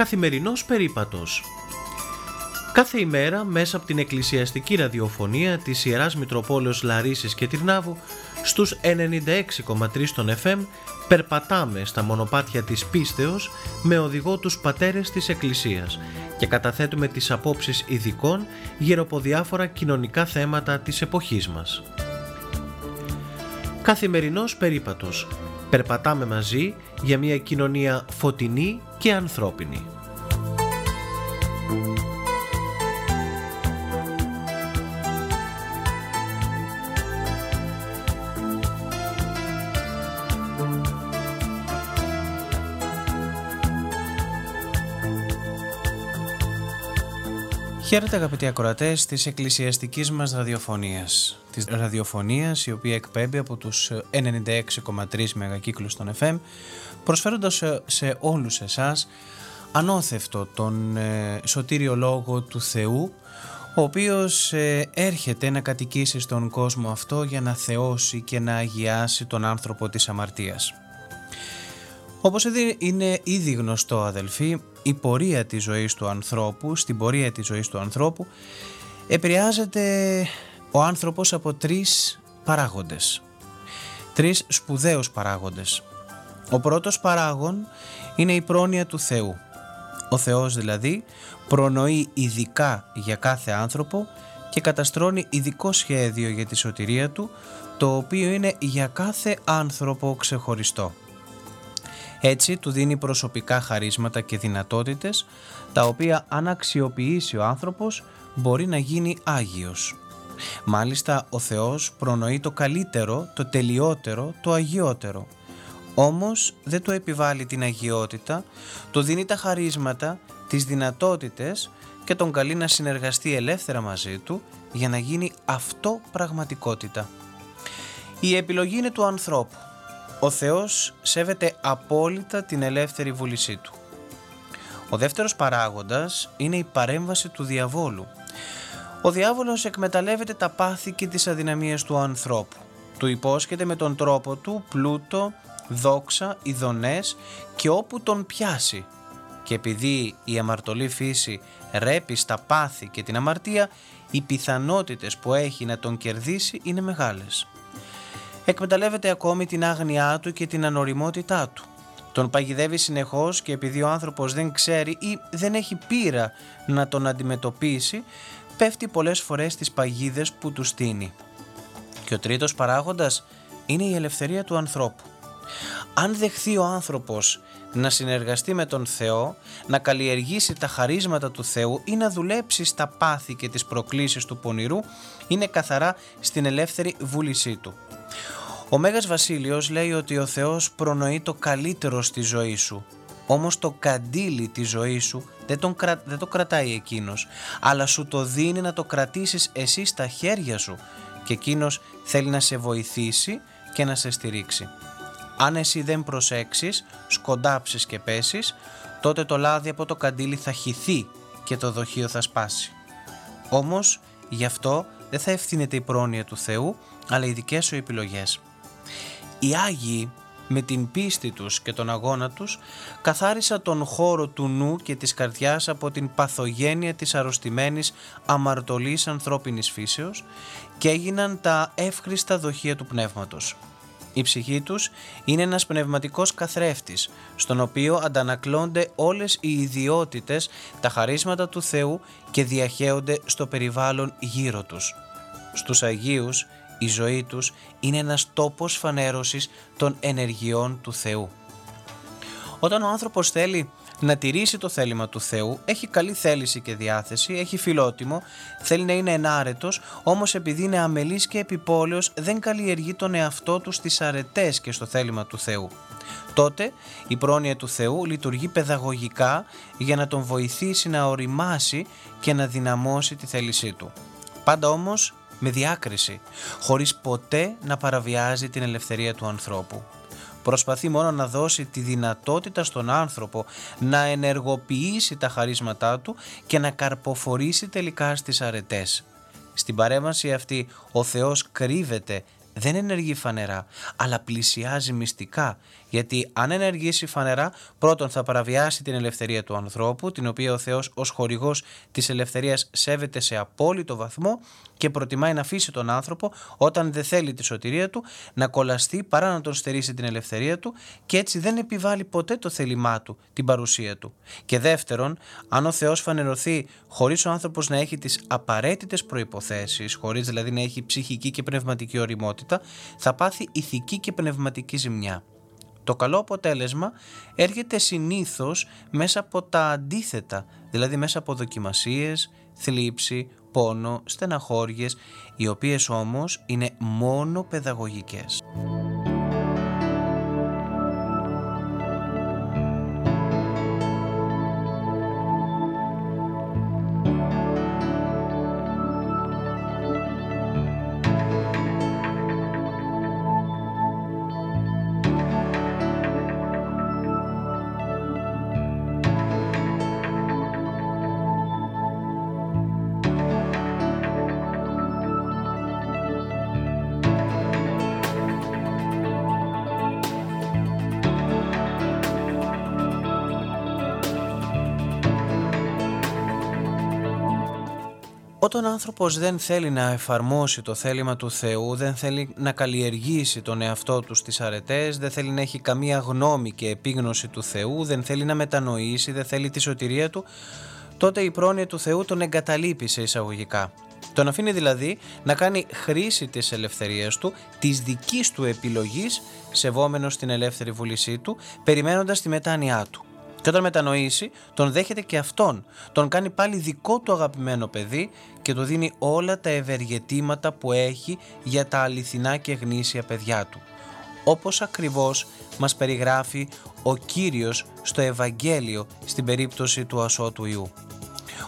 Καθημερινός περίπατος Κάθε ημέρα μέσα από την εκκλησιαστική ραδιοφωνία της Ιεράς Μητροπόλεως Λαρίσης και Τυρνάβου στους 96,3 των FM περπατάμε στα μονοπάτια της πίστεως με οδηγό τους πατέρες της Εκκλησίας και καταθέτουμε τις απόψεις ειδικών γύρω από διάφορα κοινωνικά θέματα της εποχής μας. Καθημερινός περίπατος. Περπατάμε μαζί για μια κοινωνία φωτεινή και ανθρώπινη. Χαίρετε αγαπητοί ακροατές της εκκλησιαστικής μας ραδιοφωνίας. Της ραδιοφωνίας η οποία εκπέμπει από τους 96,3 μεγακύκλους των FM προσφέροντας σε όλους εσάς ανώθευτο τον ε, σωτήριο λόγο του Θεού ο οποίος ε, έρχεται να κατοικήσει στον κόσμο αυτό για να θεώσει και να αγιάσει τον άνθρωπο της αμαρτίας. Όπως είναι ήδη γνωστό αδελφοί, η πορεία της ζωής του ανθρώπου, στην πορεία της ζωής του ανθρώπου, επηρεάζεται ο άνθρωπος από τρεις παράγοντες. Τρεις σπουδαίους παράγοντες. Ο πρώτος παράγον είναι η πρόνοια του Θεού. Ο Θεός δηλαδή προνοεί ειδικά για κάθε άνθρωπο και καταστρώνει ειδικό σχέδιο για τη σωτηρία του, το οποίο είναι για κάθε άνθρωπο ξεχωριστό. Έτσι του δίνει προσωπικά χαρίσματα και δυνατότητες τα οποία αν αξιοποιήσει ο άνθρωπος μπορεί να γίνει Άγιος. Μάλιστα ο Θεός προνοεί το καλύτερο, το τελειότερο, το αγιότερο. Όμως δεν του επιβάλλει την αγιότητα, του δίνει τα χαρίσματα, τις δυνατότητες και τον καλεί να συνεργαστεί ελεύθερα μαζί του για να γίνει αυτό πραγματικότητα. Η επιλογή είναι του ανθρώπου ο Θεός σέβεται απόλυτα την ελεύθερη βούλησή του. Ο δεύτερος παράγοντας είναι η παρέμβαση του διαβόλου. Ο διάβολος εκμεταλλεύεται τα πάθη και τις αδυναμίες του ανθρώπου. Του υπόσχεται με τον τρόπο του πλούτο, δόξα, ειδονές και όπου τον πιάσει. Και επειδή η αμαρτωλή φύση ρέπει στα πάθη και την αμαρτία, οι πιθανότητες που έχει να τον κερδίσει είναι μεγάλες εκμεταλλεύεται ακόμη την άγνοιά του και την ανοριμότητά του. Τον παγιδεύει συνεχώς και επειδή ο άνθρωπος δεν ξέρει ή δεν έχει πείρα να τον αντιμετωπίσει, πέφτει πολλές φορές στις παγίδες που τους στείνει. Και ο τρίτος παράγοντας είναι η ελευθερία του ανθρώπου. Αν δεχθεί ο άνθρωπος να συνεργαστεί με τον Θεό, να καλλιεργήσει τα χαρίσματα του Θεού ή να δουλέψει στα πάθη και τις προκλήσεις του πονηρού, είναι καθαρά στην ελεύθερη βούλησή του. Ο Μέγας Βασίλειος λέει ότι ο Θεός προνοεί το καλύτερο στη ζωή σου. Όμως το καντήλι της ζωής σου δεν, τον δεν το κρατάει εκείνος, αλλά σου το δίνει να το κρατήσεις εσύ στα χέρια σου και εκείνος θέλει να σε βοηθήσει και να σε στηρίξει. Αν εσύ δεν προσέξεις, σκοντάψεις και πέσεις, τότε το λάδι από το καντήλι θα χυθεί και το δοχείο θα σπάσει. Όμως, γι' αυτό δεν θα ευθύνεται η πρόνοια του Θεού, αλλά οι δικές σου επιλογές. Οι Άγιοι με την πίστη τους και τον αγώνα τους καθάρισαν τον χώρο του νου και της καρδιάς από την παθογένεια της αρρωστημένης αμαρτωλής ανθρώπινης φύσεως και έγιναν τα εύχριστα δοχεία του πνεύματος. Η ψυχή τους είναι ένας πνευματικός καθρέφτης, στον οποίο αντανακλώνται όλες οι ιδιότητες, τα χαρίσματα του Θεού και διαχέονται στο περιβάλλον γύρω τους. Στους Αγίους η ζωή τους είναι ένας τόπος φανέρωσης των ενεργειών του Θεού. Όταν ο άνθρωπος θέλει να τηρήσει το θέλημα του Θεού, έχει καλή θέληση και διάθεση, έχει φιλότιμο, θέλει να είναι ενάρετος, όμως επειδή είναι αμελής και επιπόλαιος δεν καλλιεργεί τον εαυτό του στις αρετές και στο θέλημα του Θεού. Τότε η πρόνοια του Θεού λειτουργεί παιδαγωγικά για να τον βοηθήσει να οριμάσει και να δυναμώσει τη θέλησή του. Πάντα όμως με διάκριση, χωρίς ποτέ να παραβιάζει την ελευθερία του ανθρώπου. Προσπαθεί μόνο να δώσει τη δυνατότητα στον άνθρωπο να ενεργοποιήσει τα χαρίσματά του και να καρποφορήσει τελικά στις αρετές. Στην παρέμβαση αυτή ο Θεός κρύβεται δεν ενεργεί φανερά, αλλά πλησιάζει μυστικά. Γιατί αν ενεργήσει φανερά, πρώτον θα παραβιάσει την ελευθερία του ανθρώπου, την οποία ο Θεός ως χορηγός της ελευθερίας σέβεται σε απόλυτο βαθμό και προτιμάει να αφήσει τον άνθρωπο όταν δεν θέλει τη σωτηρία του να κολλαστεί παρά να τον στερήσει την ελευθερία του και έτσι δεν επιβάλλει ποτέ το θέλημά του, την παρουσία του. Και δεύτερον, αν ο Θεός φανερωθεί χωρίς ο άνθρωπος να έχει τις απαραίτητες προϋποθέσεις, χωρίς δηλαδή να έχει ψυχική και πνευματική οριμότητα, θα πάθει ηθική και πνευματική ζημιά. Το καλό αποτέλεσμα έρχεται συνήθως μέσα από τα αντίθετα, δηλαδή μέσα από δοκιμασίες, θλίψη, πόνο, στεναχώριες, οι οποίες όμως είναι μόνο παιδαγωγικές. Άνθρωπος δεν θέλει να εφαρμόσει το θέλημα του Θεού, δεν θέλει να καλλιεργήσει τον εαυτό του στις αρετές, δεν θέλει να έχει καμία γνώμη και επίγνωση του Θεού, δεν θέλει να μετανοήσει, δεν θέλει τη σωτηρία του, τότε η πρόνοια του Θεού τον εγκαταλείπει σε εισαγωγικά. Τον αφήνει δηλαδή να κάνει χρήση της ελευθερίας του, της δικής του επιλογής, σεβόμενος την ελεύθερη βούλησή του, περιμένοντας τη μετάνοιά του. Και όταν μετανοήσει, τον δέχεται και αυτόν. Τον κάνει πάλι δικό του αγαπημένο παιδί και του δίνει όλα τα ευεργετήματα που έχει για τα αληθινά και γνήσια παιδιά του. Όπως ακριβώς μας περιγράφει ο Κύριος στο Ευαγγέλιο στην περίπτωση του ασώτου Ιού.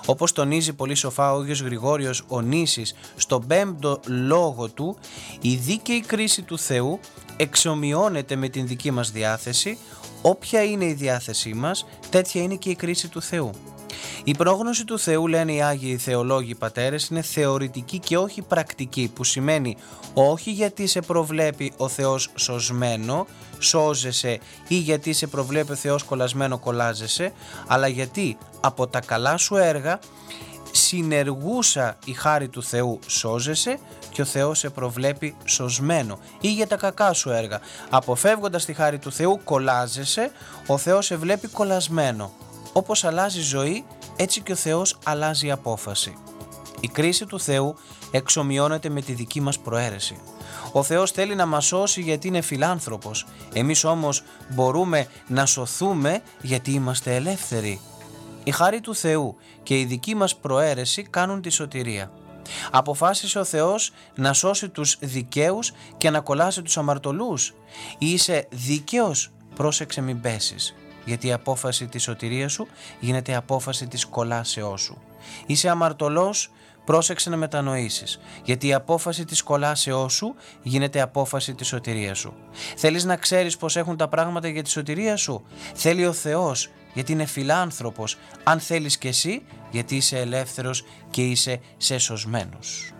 Όπως τονίζει πολύ σοφά ο Άγιος Γρηγόριος ο Νήσης στον πέμπτο λόγο του, η δίκαιη κρίση του Θεού εξομοιώνεται με την δική μας διάθεση Όποια είναι η διάθεσή μας, τέτοια είναι και η κρίση του Θεού. Η πρόγνωση του Θεού, λένε οι Άγιοι Θεολόγοι Πατέρες, είναι θεωρητική και όχι πρακτική, που σημαίνει όχι γιατί σε προβλέπει ο Θεός σωσμένο, σώζεσαι ή γιατί σε προβλέπει ο Θεός κολλασμένο κολλάζεσαι, αλλά γιατί από τα καλά σου έργα συνεργούσα η χάρη του Θεού σώζεσαι και ο Θεός σε προβλέπει σωσμένο ή για τα κακά σου έργα. Αποφεύγοντας τη χάρη του Θεού κολλάζεσαι, ο Θεός σε βλέπει κολλασμένο. Όπως αλλάζει ζωή, έτσι και ο Θεός αλλάζει απόφαση. Η κρίση του Θεού εξομοιώνεται με τη δική μας προαίρεση. Ο Θεός θέλει να μας σώσει γιατί είναι φιλάνθρωπος. Εμείς όμως μπορούμε να σωθούμε γιατί είμαστε ελεύθεροι. Η χάρη του Θεού και η δική μας προαίρεση κάνουν τη σωτηρία. Αποφάσισε ο Θεός να σώσει τους δικαίους και να κολλάσει τους αμαρτωλούς. Είσαι δίκαιος, πρόσεξε μην πέσεις, γιατί η απόφαση της σωτηρίας σου γίνεται απόφαση της κολλάσεώς σου. Είσαι αμαρτωλός, πρόσεξε να μετανοήσεις, γιατί η απόφαση της κολλάσεώς σου γίνεται απόφαση της σωτηρίας σου. Θέλεις να ξέρεις πως έχουν τα πράγματα για τη σωτηρία σου; Θέλει ο Θεός γιατί είναι φιλάνθρωπος, αν θέλεις και εσύ, γιατί είσαι ελεύθερος και είσαι σεσωσμένος.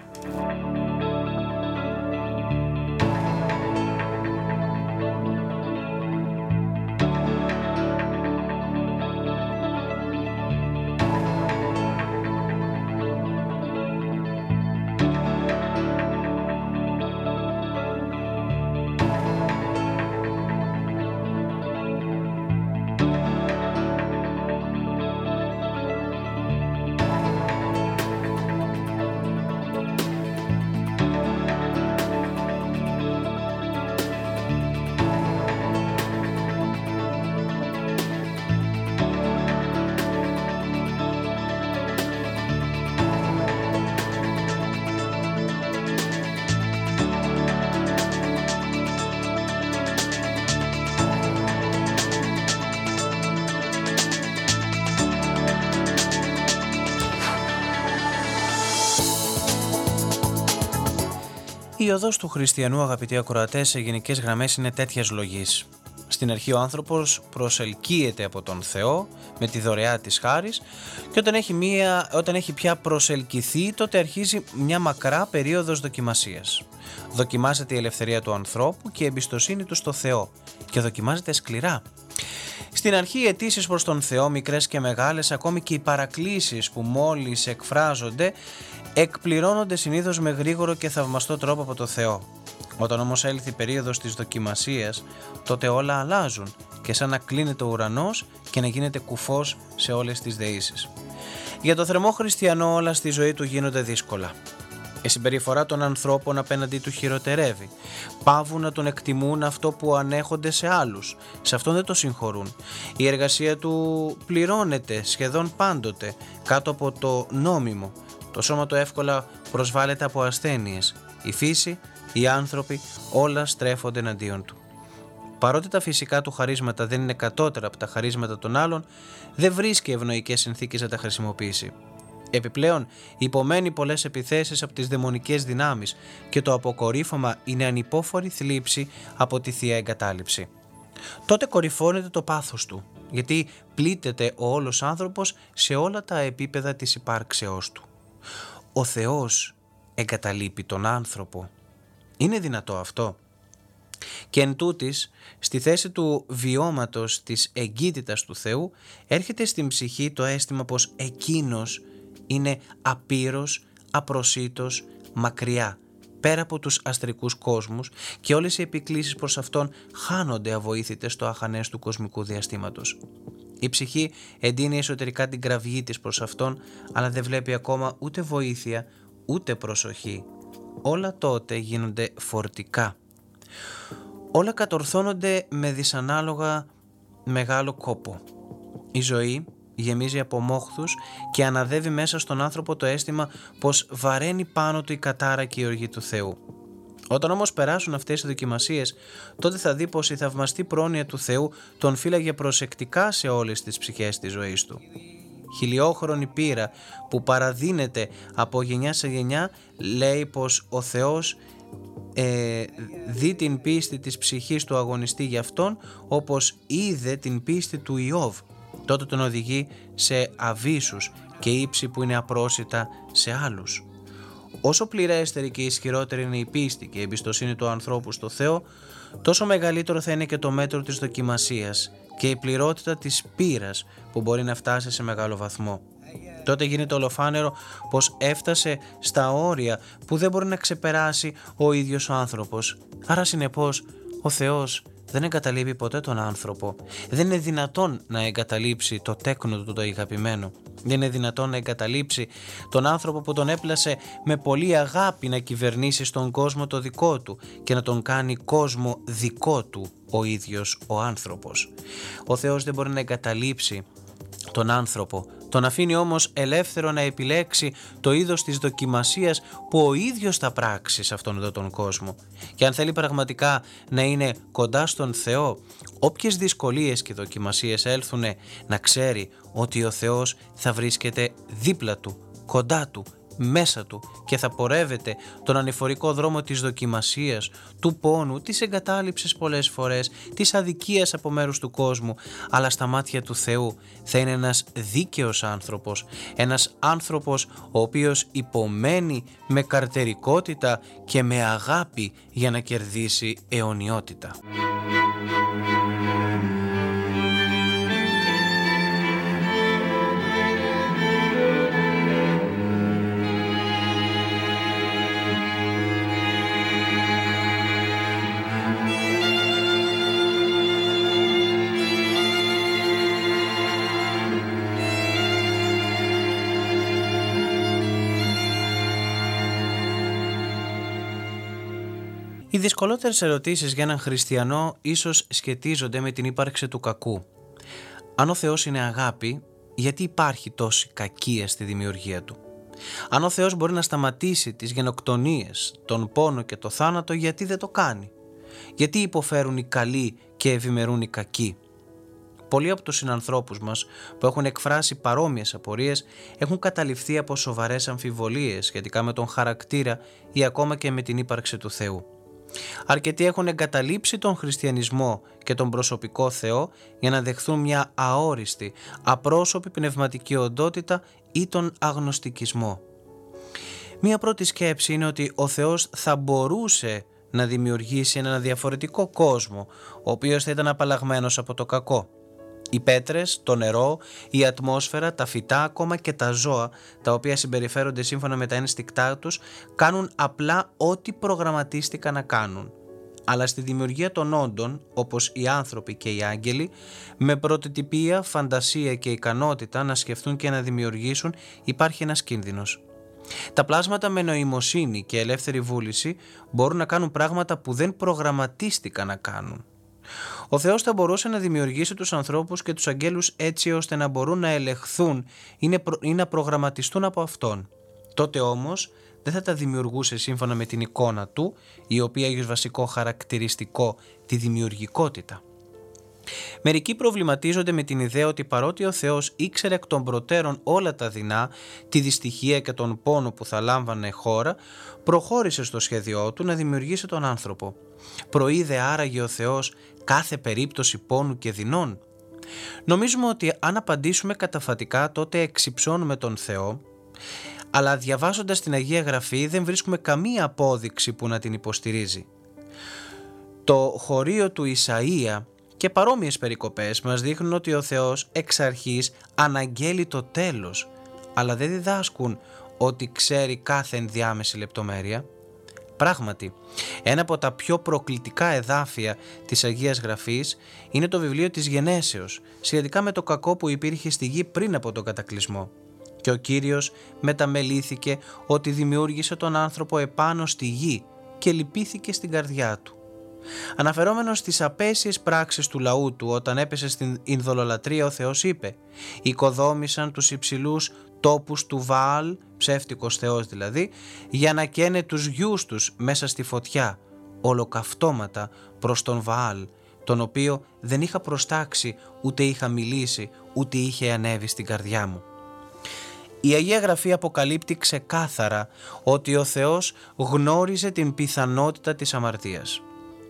Η οδός του χριστιανού αγαπητοί ακροατές σε γενικές γραμμές είναι τέτοιας λογής. Στην αρχή ο άνθρωπος προσελκύεται από τον Θεό με τη δωρεά της χάρης και όταν έχει, μία, όταν έχει πια προσελκυθεί τότε αρχίζει μια μακρά περίοδος δοκιμασίας. Δοκιμάζεται η ελευθερία του ανθρώπου και η εμπιστοσύνη του στο Θεό και δοκιμάζεται σκληρά. Στην αρχή οι αιτήσεις προς τον Θεό, μικρές και μεγάλες, ακόμη και οι παρακλήσεις που μόλις εκφράζονται, εκπληρώνονται συνήθως με γρήγορο και θαυμαστό τρόπο από το Θεό. Όταν όμως έλθει η περίοδος της δοκιμασίας, τότε όλα αλλάζουν και σαν να κλείνεται ο ουρανός και να γίνεται κουφός σε όλες τις δεήσεις. Για το θερμό χριστιανό όλα στη ζωή του γίνονται δύσκολα. Η συμπεριφορά των ανθρώπων απέναντί του χειροτερεύει. Πάβουν να τον εκτιμούν αυτό που ανέχονται σε άλλους. Σε αυτόν δεν το συγχωρούν. Η εργασία του πληρώνεται σχεδόν πάντοτε κάτω από το νόμιμο. Το σώμα του εύκολα προσβάλλεται από ασθένειες. Η φύση, οι άνθρωποι όλα στρέφονται εναντίον του. Παρότι τα φυσικά του χαρίσματα δεν είναι κατώτερα από τα χαρίσματα των άλλων, δεν βρίσκει ευνοϊκές συνθήκες να τα χρησιμοποιήσει. Επιπλέον, υπομένει πολλές επιθέσεις από τις δαιμονικές δυνάμεις και το αποκορύφωμα είναι ανυπόφορη θλίψη από τη θεία εγκατάλειψη. Τότε κορυφώνεται το πάθος του, γιατί πλήττεται ο όλος άνθρωπος σε όλα τα επίπεδα της υπάρξεώς του. Ο Θεός εγκαταλείπει τον άνθρωπο. Είναι δυνατό αυτό; Και εν τούτης, στη θέση του βιώματος της εγκύτητας του Θεού έρχεται στην ψυχή το αίσθημα πως εκείνος είναι απείρος, απροσίτος, μακριά, πέρα από τους αστρικούς κόσμους και όλες οι επικλήσεις προς Αυτόν χάνονται αβοήθητες στο αχανές του κοσμικού διαστήματος. Η ψυχή εντείνει εσωτερικά την κραυγή της προς Αυτόν, αλλά δεν βλέπει ακόμα ούτε βοήθεια, ούτε προσοχή. Όλα τότε γίνονται φορτικά. Όλα κατορθώνονται με δυσανάλογα μεγάλο κόπο. Η ζωή γεμίζει από μόχθους και αναδεύει μέσα στον άνθρωπο το αίσθημα πως βαραίνει πάνω του η κατάρα και η οργή του Θεού. Όταν όμως περάσουν αυτές οι δοκιμασίες, τότε θα δει πως η θαυμαστή πρόνοια του Θεού τον φύλαγε προσεκτικά σε όλες τις ψυχές της ζωής του. Χιλιόχρονη πείρα που παραδίνεται από γενιά σε γενιά λέει πως ο Θεός ε, δει την πίστη της ψυχής του αγωνιστή για αυτόν όπως είδε την πίστη του Ιώβ τότε τον οδηγεί σε αβίσους και ύψη που είναι απρόσιτα σε άλλους. Όσο πληρέστερη και ισχυρότερη είναι η πίστη και η εμπιστοσύνη του ανθρώπου στο Θεό, τόσο μεγαλύτερο θα είναι και το μέτρο της δοκιμασίας και η πληρότητα της πείρας που μπορεί να φτάσει σε μεγάλο βαθμό. Τότε γίνεται ολοφάνερο πως έφτασε στα όρια που δεν μπορεί να ξεπεράσει ο ίδιος ο άνθρωπος. Άρα συνεπώς ο Θεός δεν εγκαταλείπει ποτέ τον άνθρωπο. Δεν είναι δυνατόν να εγκαταλείψει το τέκνο του το αγαπημένο. Δεν είναι δυνατόν να εγκαταλείψει τον άνθρωπο που τον έπλασε με πολύ αγάπη να κυβερνήσει στον κόσμο το δικό του και να τον κάνει κόσμο δικό του ο ίδιος ο άνθρωπος. Ο Θεός δεν μπορεί να εγκαταλείψει τον άνθρωπο τον αφήνει όμως ελεύθερο να επιλέξει το είδος της δοκιμασίας που ο ίδιος θα πράξει σε αυτόν εδώ τον κόσμο. Και αν θέλει πραγματικά να είναι κοντά στον Θεό, όποιες δυσκολίες και δοκιμασίες έλθουν να ξέρει ότι ο Θεός θα βρίσκεται δίπλα του, κοντά του, μέσα του και θα πορεύεται τον ανηφορικό δρόμο της δοκιμασίας, του πόνου, της εγκατάλειψης πολλές φορές, της αδικίας από μέρους του κόσμου, αλλά στα μάτια του Θεού θα είναι ένας δίκαιος άνθρωπος, ένας άνθρωπος ο οποίος υπομένει με καρτερικότητα και με αγάπη για να κερδίσει αιωνιότητα. Οι δυσκολότερες ερωτήσεις για έναν χριστιανό ίσως σχετίζονται με την ύπαρξη του κακού. Αν ο Θεός είναι αγάπη, γιατί υπάρχει τόση κακία στη δημιουργία του; Αν ο Θεός μπορεί να σταματήσει τις γενοκτονίες, τον πόνο και το θάνατο, γιατί δεν το κάνει; Γιατί υποφέρουν οι καλοί και ευημερούν οι κακοί; Πολλοί από τους συνανθρώπους μας που έχουν εκφράσει παρόμοιες απορίες έχουν καταληφθεί από σοβαρές αμφιβολίες σχετικά με τον χαρακτήρα ή ακόμα και με την ύπαρξη του Θεού. Αρκετοί έχουν εγκαταλείψει τον χριστιανισμό και τον προσωπικό Θεό για να δεχθούν μια αόριστη, απρόσωπη πνευματική οντότητα ή τον αγνωστικισμό. Μία πρώτη σκέψη είναι ότι ο Θεός θα μπορούσε να δημιουργήσει έναν διαφορετικό κόσμο, ο οποίος θα ήταν απαλλαγμένος από το κακό. Οι πέτρες, το νερό, η ατμόσφαιρα, τα φυτά, ακόμα και τα ζώα, τα οποία συμπεριφέρονται σύμφωνα με τα ένστικτά τους, κάνουν απλά ό,τι προγραμματίστηκαν να κάνουν. Αλλά στη δημιουργία των όντων, όπως οι άνθρωποι και οι άγγελοι, με πρωτοτυπία, φαντασία και ικανότητα να σκεφτούν και να δημιουργήσουν, υπάρχει ένας κίνδυνος. Τα πλάσματα με νοημοσύνη και ελεύθερη βούληση μπορούν να κάνουν πράγματα που δεν προγραμματίστηκαν να κάνουν. Ο Θεός θα μπορούσε να δημιουργήσει τους ανθρώπους και τους αγγέλους έτσι ώστε να μπορούν να ελεχθούν ή να προγραμματιστούν από Αυτόν. Τότε όμως δεν θα τα δημιουργούσε σύμφωνα με την εικόνα Του, η οποία έχει βασικό χαρακτηριστικό τη δημιουργικότητα. Μερικοί προβληματίζονται με την ιδέα ότι παρότι ο Θεός ήξερε εκ των προτέρων όλα τα δεινά, τη δυστυχία και τον πόνο που θα λάμβανε χώρα, προχώρησε στο σχέδιό του να δημιουργήσει τον άνθρωπο. Προείδε άραγε ο Θεός κάθε περίπτωση πόνου και δεινών. Νομίζουμε ότι αν απαντήσουμε καταφατικά τότε εξυψώνουμε τον Θεό, αλλά διαβάζοντας την Αγία Γραφή δεν βρίσκουμε καμία απόδειξη που να την υποστηρίζει. Το χωρίο του Ισαΐα και παρόμοιες περικοπές μας δείχνουν ότι ο Θεός εξ αρχής αναγγέλει το τέλος, αλλά δεν διδάσκουν ότι ξέρει κάθε ενδιάμεση λεπτομέρεια. Πράγματι, ένα από τα πιο προκλητικά εδάφια της Αγίας Γραφής είναι το βιβλίο της Γενέσεως, σχετικά με το κακό που υπήρχε στη γη πριν από τον κατακλυσμό. Και ο Κύριος μεταμελήθηκε ότι δημιούργησε τον άνθρωπο επάνω στη γη και λυπήθηκε στην καρδιά του. Αναφερόμενος στις απέσιες πράξεις του λαού του όταν έπεσε στην Ινδολολατρία ο Θεός είπε «Οικοδόμησαν τους υψηλούς τόπους του Βαάλ, ψεύτικος Θεός δηλαδή, για να καίνε τους γιους τους μέσα στη φωτιά, ολοκαυτώματα προς τον Βαάλ, τον οποίο δεν είχα προστάξει, ούτε είχα μιλήσει, ούτε είχε ανέβει στην καρδιά μου». Η Αγία Γραφή αποκαλύπτει ξεκάθαρα ότι ο Θεός γνώριζε την πιθανότητα της αμαρτίας.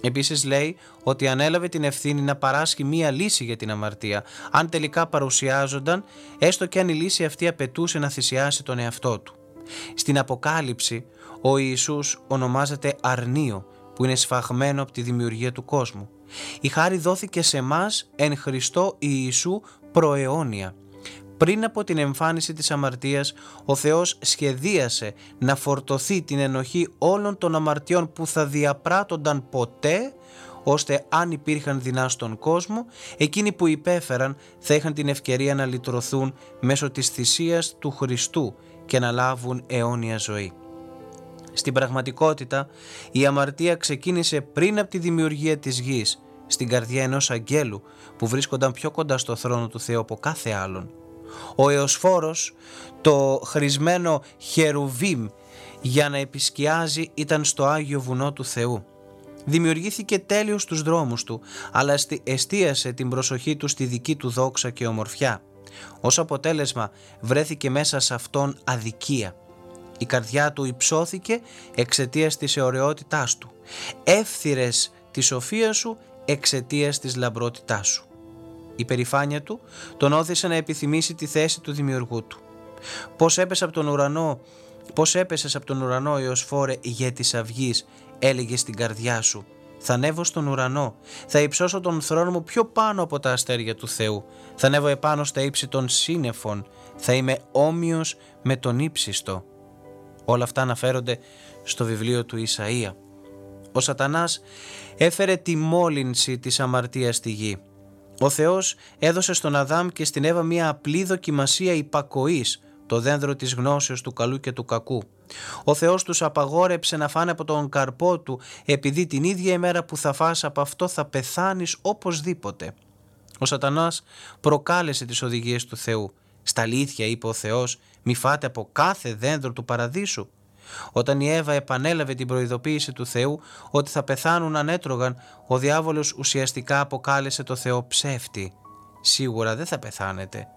Επίσης λέει ότι ανέλαβε την ευθύνη να παράσχει μία λύση για την αμαρτία, αν τελικά παρουσιάζονταν, έστω και αν η λύση αυτή απαιτούσε να θυσιάσει τον εαυτό του. Στην Αποκάλυψη, ο Ιησούς ονομάζεται αρνίο, που είναι σφαγμένο από τη δημιουργία του κόσμου. Η χάρη δόθηκε σε μας εν Χριστώ Ιησού προαιώνια. Πριν από την εμφάνιση της αμαρτίας, ο Θεός σχεδίασε να φορτωθεί την ενοχή όλων των αμαρτιών που θα διαπράττονταν ποτέ, ώστε αν υπήρχαν δεινά στον κόσμο, εκείνοι που υπέφεραν θα είχαν την ευκαιρία να λυτρωθούν μέσω της θυσίας του Χριστού και να λάβουν αιώνια ζωή. Στην πραγματικότητα, η αμαρτία ξεκίνησε πριν από τη δημιουργία της γης, στην καρδιά ενός αγγέλου που βρίσκονταν πιο κοντά στο θρόνο του Θεού από κάθε άλλον. Ο Εωσφόρος, το χρησμένο χερουβίμ για να επισκιάζει ήταν στο Άγιο Βουνό του Θεού. Δημιουργήθηκε τέλειος στους δρόμους του, αλλά εστίασε την προσοχή του στη δική του δόξα και ομορφιά. Ως αποτέλεσμα βρέθηκε μέσα σε αυτόν αδικία. Η καρδιά του υψώθηκε εξαιτίας της αιωρεότητάς του. Εύθυρες της σοφίας σου εξαιτίας της λαμπρότητάς σου. Η περηφάνεια του τον όθησε να επιθυμήσει τη θέση του δημιουργού του. Πώς έπεσε από τον ουρανό, πώς έπεσες από τον ουρανό έως φόρε ηγέτης αυγής, έλεγε στην καρδιά σου. Θα ανέβω στον ουρανό, θα υψώσω τον θρόνο μου πιο πάνω από τα αστέρια του Θεού. Θα ανέβω επάνω στα ύψη των σύννεφων, θα είμαι όμοιος με τον ύψιστο. Όλα αυτά αναφέρονται στο βιβλίο του Ισαΐα. Ο σατανάς έφερε τη μόλυνση της αμαρτίας στη γη. Ο Θεός έδωσε στον Αδάμ και στην Εύα μια απλή δοκιμασία υπακοής, το δένδρο της γνώσεως του καλού και του κακού. Ο Θεός τους απαγόρεψε να φάνε από τον καρπό του επειδή την ίδια ημέρα που θα φας από αυτό θα πεθάνεις οπωσδήποτε. Ο σατανάς προκάλεσε τις οδηγίες του Θεού. Στα αλήθεια είπε ο Θεός μη φάτε από κάθε δέντρο του παραδείσου. Όταν η Εύα επανέλαβε την προειδοποίηση του Θεού ότι θα πεθάνουν αν έτρωγαν, ο διάβολος ουσιαστικά αποκάλεσε το Θεό ψεύτη. Σίγουρα δεν θα πεθάνετε.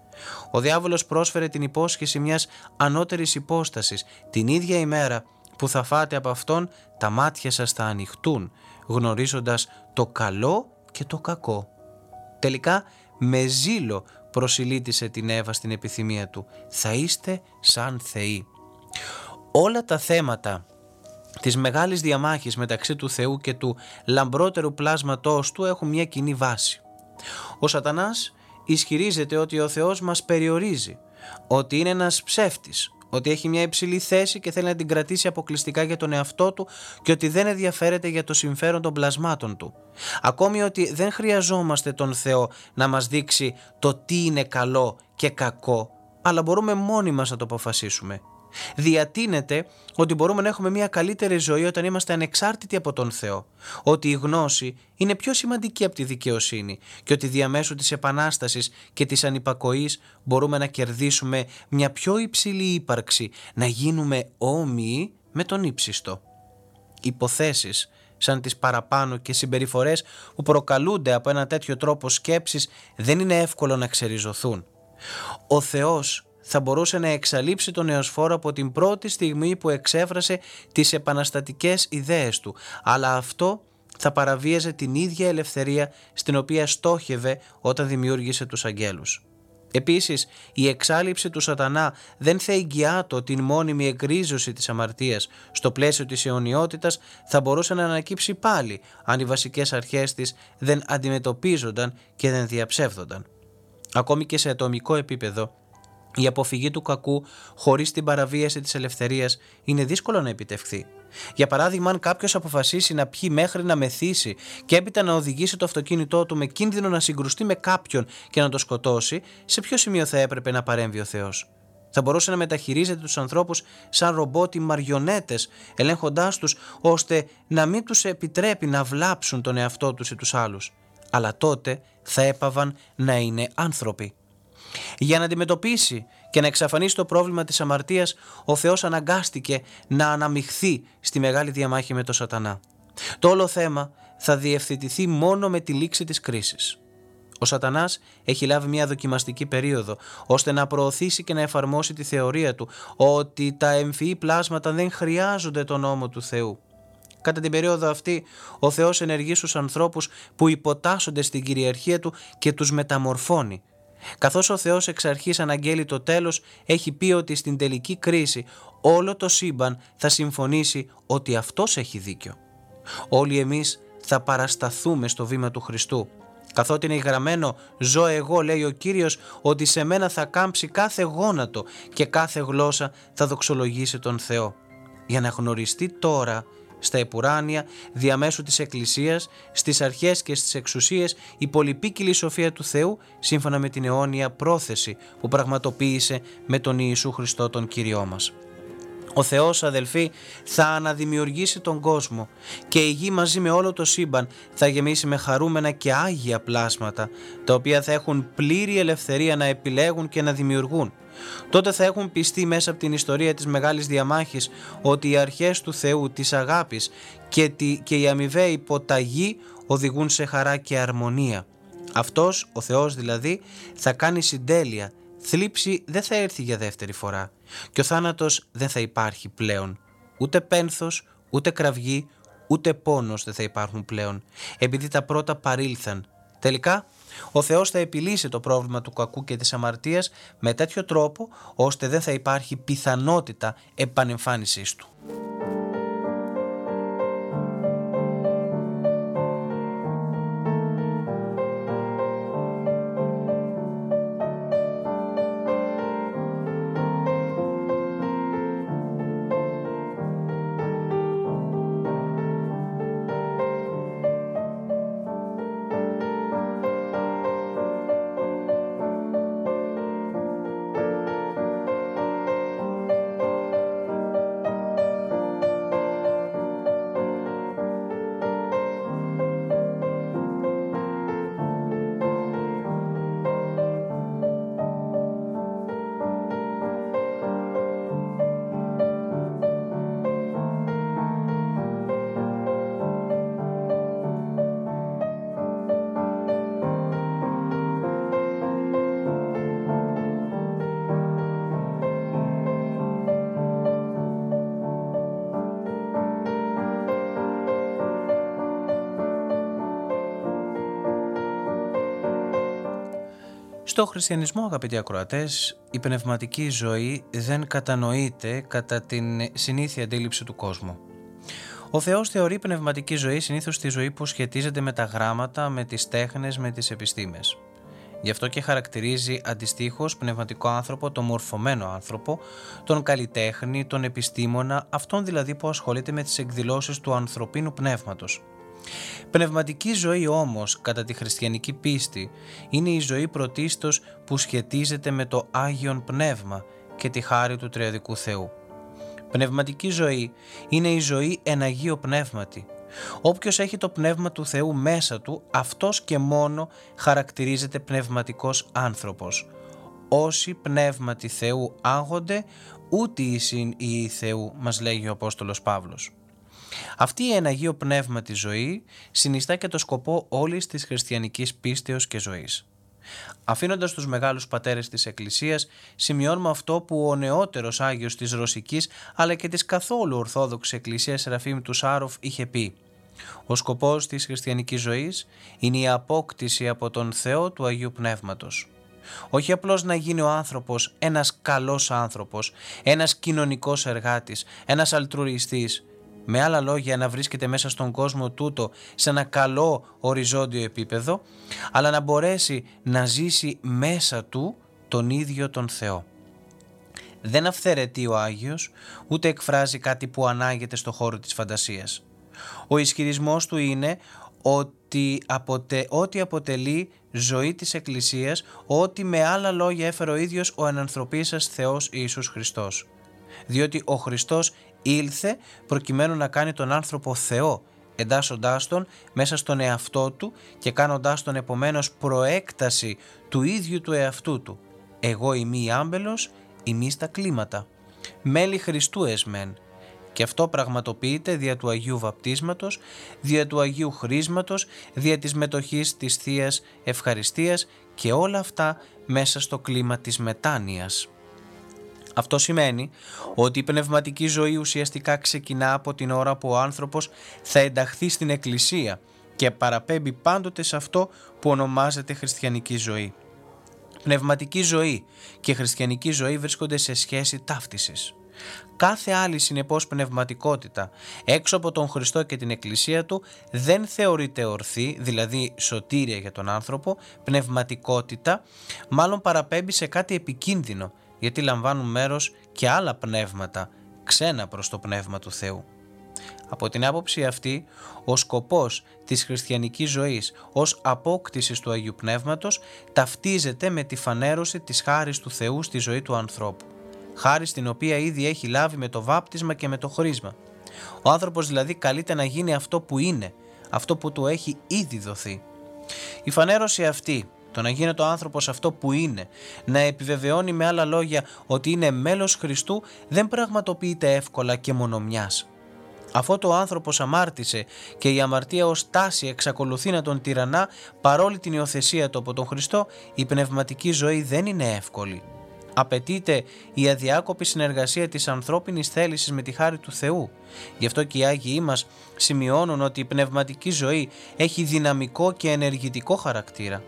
Ο διάβολος πρόσφερε την υπόσχεση μιας ανώτερης υπόστασης την ίδια ημέρα που θα φάτε από αυτόν τα μάτια σας θα ανοιχτούν γνωρίζοντας το καλό και το κακό. Τελικά με ζήλο προσιλήτησε την Εύα στην επιθυμία του. Θα είστε σαν θεοί. Όλα τα θέματα της μεγάλης διαμάχης μεταξύ του Θεού και του λαμπρότερου πλάσματός του έχουν μια κοινή βάση. Ο σατανάς ισχυρίζεται ότι ο Θεός μας περιορίζει, ότι είναι ένας ψεύτης, ότι έχει μια υψηλή θέση και θέλει να την κρατήσει αποκλειστικά για τον εαυτό του και ότι δεν ενδιαφέρεται για το συμφέρον των πλασμάτων του. Ακόμη ότι δεν χρειαζόμαστε τον Θεό να μας δείξει το τι είναι καλό και κακό, αλλά μπορούμε μόνοι μας να το αποφασίσουμε διατείνεται ότι μπορούμε να έχουμε μια καλύτερη ζωή όταν είμαστε ανεξάρτητοι από τον Θεό. Ότι η γνώση είναι πιο σημαντική από τη δικαιοσύνη και ότι διαμέσου της επανάστασης και της ανυπακοής μπορούμε να κερδίσουμε μια πιο υψηλή ύπαρξη, να γίνουμε όμοιοι με τον ύψιστο. Υποθέσεις σαν τις παραπάνω και συμπεριφορές που προκαλούνται από ένα τέτοιο τρόπο σκέψης δεν είναι εύκολο να ξεριζωθούν. Ο Θεός θα μπορούσε να εξαλείψει τον Νεοσφόρο από την πρώτη στιγμή που εξέφρασε τις επαναστατικές ιδέες του, αλλά αυτό θα παραβίαζε την ίδια ελευθερία στην οποία στόχευε όταν δημιούργησε τους αγγέλους. Επίσης, η εξάλληψη του σατανά δεν θα εγγυάτο την μόνιμη εκρίζωση της αμαρτίας στο πλαίσιο της αιωνιότητας θα μπορούσε να ανακύψει πάλι αν οι βασικές αρχές της δεν αντιμετωπίζονταν και δεν διαψεύδονταν. Ακόμη και σε ατομικό επίπεδο, η αποφυγή του κακού χωρίς την παραβίαση της ελευθερίας είναι δύσκολο να επιτευχθεί. Για παράδειγμα, αν κάποιος αποφασίσει να πιει μέχρι να μεθύσει και έπειτα να οδηγήσει το αυτοκίνητό του με κίνδυνο να συγκρουστεί με κάποιον και να το σκοτώσει, σε ποιο σημείο θα έπρεπε να παρέμβει ο Θεός; Θα μπορούσε να μεταχειρίζεται τους ανθρώπους σαν ρομπότ ή μαριονέτες, ελέγχοντάς τους ώστε να μην τους επιτρέπει να βλάψουν τον εαυτό τους ή τους άλλους. Αλλά τότε θα έπαβαν να είναι άνθρωποι. Για να αντιμετωπίσει και να εξαφανίσει το πρόβλημα της αμαρτίας, ο Θεός αναγκάστηκε να αναμειχθεί στη μεγάλη διαμάχη με τον σατανά. Το όλο θέμα θα διευθετηθεί μόνο με τη λήξη της κρίσης. Ο σατανάς έχει λάβει μια δοκιμαστική περίοδο ώστε να προωθήσει και να εφαρμόσει τη θεωρία του ότι τα εμφυή πλάσματα δεν χρειάζονται τον νόμο του Θεού. Κατά την περίοδο αυτή, ο Θεός ενεργεί στους ανθρώπους που υποτάσσονται στην κυριαρχία του και τους μεταμορφώνει Καθώς ο Θεός εξ αρχής αναγγέλει το τέλος, έχει πει ότι στην τελική κρίση όλο το σύμπαν θα συμφωνήσει ότι Αυτός έχει δίκιο. Όλοι εμείς θα παρασταθούμε στο βήμα του Χριστού. Καθότι είναι γραμμένο «Ζω εγώ» λέει ο Κύριος ότι σε μένα θα κάμψει κάθε γόνατο και κάθε γλώσσα θα δοξολογήσει τον Θεό. Για να γνωριστεί τώρα στα επουράνια, διαμέσου της Εκκλησίας, στις αρχές και στις εξουσίες, η πολυπίκυλη σοφία του Θεού, σύμφωνα με την αιώνια πρόθεση που πραγματοποίησε με τον Ιησού Χριστό τον Κύριό μας. Ο Θεός αδελφοί θα αναδημιουργήσει τον κόσμο και η γη μαζί με όλο το σύμπαν θα γεμίσει με χαρούμενα και άγια πλάσματα τα οποία θα έχουν πλήρη ελευθερία να επιλέγουν και να δημιουργούν. Τότε θα έχουν πιστεί μέσα από την ιστορία της Μεγάλης Διαμάχης ότι οι αρχές του Θεού, της αγάπης και, τη, και η αμοιβαία υποταγή οδηγούν σε χαρά και αρμονία. Αυτός, ο Θεός δηλαδή, θα κάνει συντέλεια. Θλίψη δεν θα έρθει για δεύτερη φορά και ο θάνατος δεν θα υπάρχει πλέον. Ούτε πένθος, ούτε κραυγή, ούτε πόνος δεν θα υπάρχουν πλέον, επειδή τα πρώτα παρήλθαν. Τελικά, ο Θεός θα επιλύσει το πρόβλημα του κακού και της αμαρτίας με τέτοιο τρόπο, ώστε δεν θα υπάρχει πιθανότητα επανεμφάνισής του. Στο χριστιανισμό, αγαπητοί ακροατές, η πνευματική ζωή δεν κατανοείται κατά την συνήθεια αντίληψη του κόσμου. Ο Θεός θεωρεί πνευματική ζωή συνήθως τη ζωή που σχετίζεται με τα γράμματα, με τις τέχνες, με τις επιστήμες. Γι' αυτό και χαρακτηρίζει αντιστοίχως πνευματικό άνθρωπο τον μορφωμένο άνθρωπο, τον καλλιτέχνη, τον επιστήμονα, αυτόν δηλαδή που ασχολείται με τις εκδηλώσεις του ανθρωπίνου πνεύματος. Πνευματική ζωή όμως, κατά τη χριστιανική πίστη, είναι η ζωή πρωτίστως που σχετίζεται με το Άγιον Πνεύμα και τη χάρη του Τριαδικού Θεού. Πνευματική ζωή είναι η ζωή εν Αγίο Πνεύματι. Όποιος έχει το Πνεύμα του Θεού μέσα του, αυτός και μόνο χαρακτηρίζεται πνευματικός άνθρωπος. Όσοι πνεύματι Θεού άγονται, ούτε ίσιν ή Θεού, μας λέγει ο Απόστολος Παύλος. Αυτή η εναγείο πνεύμα της ζωή συνιστά και το σκοπό όλης της χριστιανικής πίστεως και ζωής. Αφήνοντας τους μεγάλους πατέρες της Εκκλησίας, σημειώνουμε αυτό που ο νεότερος Άγιος της Ρωσικής αλλά και της καθόλου Ορθόδοξης Εκκλησίας Σεραφείμ του Σάροφ είχε πει «Ο σκοπός της χριστιανικής ζωής είναι η απόκτηση από τον Θεό του Αγίου Πνεύματος». Όχι απλώς να γίνει ο άνθρωπος ένας καλός άνθρωπος, ένας κοινωνικός εργάτης, ένας αλτρουριστής, με άλλα λόγια να βρίσκεται μέσα στον κόσμο τούτο σε ένα καλό οριζόντιο επίπεδο, αλλά να μπορέσει να ζήσει μέσα του τον ίδιο τον Θεό. Δεν αυθαιρετεί ο Άγιος, ούτε εκφράζει κάτι που ανάγεται στο χώρο της φαντασίας. Ο ισχυρισμός του είναι ότι αποτε, ό,τι αποτελεί ζωή της Εκκλησίας, ότι με άλλα λόγια έφερε ο ίδιος ο ενανθρωπής σας Θεός Ιησούς Χριστός. Διότι ο Χριστός ήλθε προκειμένου να κάνει τον άνθρωπο Θεό, εντάσσοντάς τον μέσα στον εαυτό του και κάνοντάς τον επομένως προέκταση του ίδιου του εαυτού του. Εγώ είμαι η άμπελος, ημί στα κλίματα. Μέλη Χριστού εσμέν. Και αυτό πραγματοποιείται δια του Αγίου Βαπτίσματος, δια του Αγίου Χρίσματος, δια της μετοχής της Θείας Ευχαριστίας και όλα αυτά μέσα στο κλίμα της μετάνοιας. Αυτό σημαίνει ότι η πνευματική ζωή ουσιαστικά ξεκινά από την ώρα που ο άνθρωπος θα ενταχθεί στην Εκκλησία και παραπέμπει πάντοτε σε αυτό που ονομάζεται χριστιανική ζωή. Πνευματική ζωή και χριστιανική ζωή βρίσκονται σε σχέση ταύτισης. Κάθε άλλη συνεπώς πνευματικότητα έξω από τον Χριστό και την Εκκλησία Του δεν θεωρείται ορθή, δηλαδή σωτήρια για τον άνθρωπο, πνευματικότητα, μάλλον παραπέμπει σε κάτι επικίνδυνο γιατί λαμβάνουν μέρος και άλλα πνεύματα ξένα προς το Πνεύμα του Θεού. Από την άποψη αυτή, ο σκοπός της χριστιανικής ζωής ως απόκτησης του Αγίου Πνεύματος ταυτίζεται με τη φανέρωση της χάρης του Θεού στη ζωή του ανθρώπου. Χάρη στην οποία ήδη έχει λάβει με το βάπτισμα και με το χρήσμα. Ο άνθρωπος δηλαδή καλείται να γίνει αυτό που είναι, αυτό που του έχει ήδη δοθεί. Η φανέρωση αυτή το να γίνεται ο άνθρωπος αυτό που είναι, να επιβεβαιώνει με άλλα λόγια ότι είναι μέλος Χριστού δεν πραγματοποιείται εύκολα και μονομιάς. Αφού το άνθρωπος αμάρτησε και η αμαρτία ως τάση εξακολουθεί να τον τυραννά παρόλη την υιοθεσία του από τον Χριστό, η πνευματική ζωή δεν είναι εύκολη. Απαιτείται η αδιάκοπη συνεργασία της ανθρώπινης θέλησης με τη χάρη του Θεού. Γι' αυτό και οι Άγιοι μας σημειώνουν ότι η πνευματική ζωή έχει δυναμικό και ενεργητικό χαρακτήρα.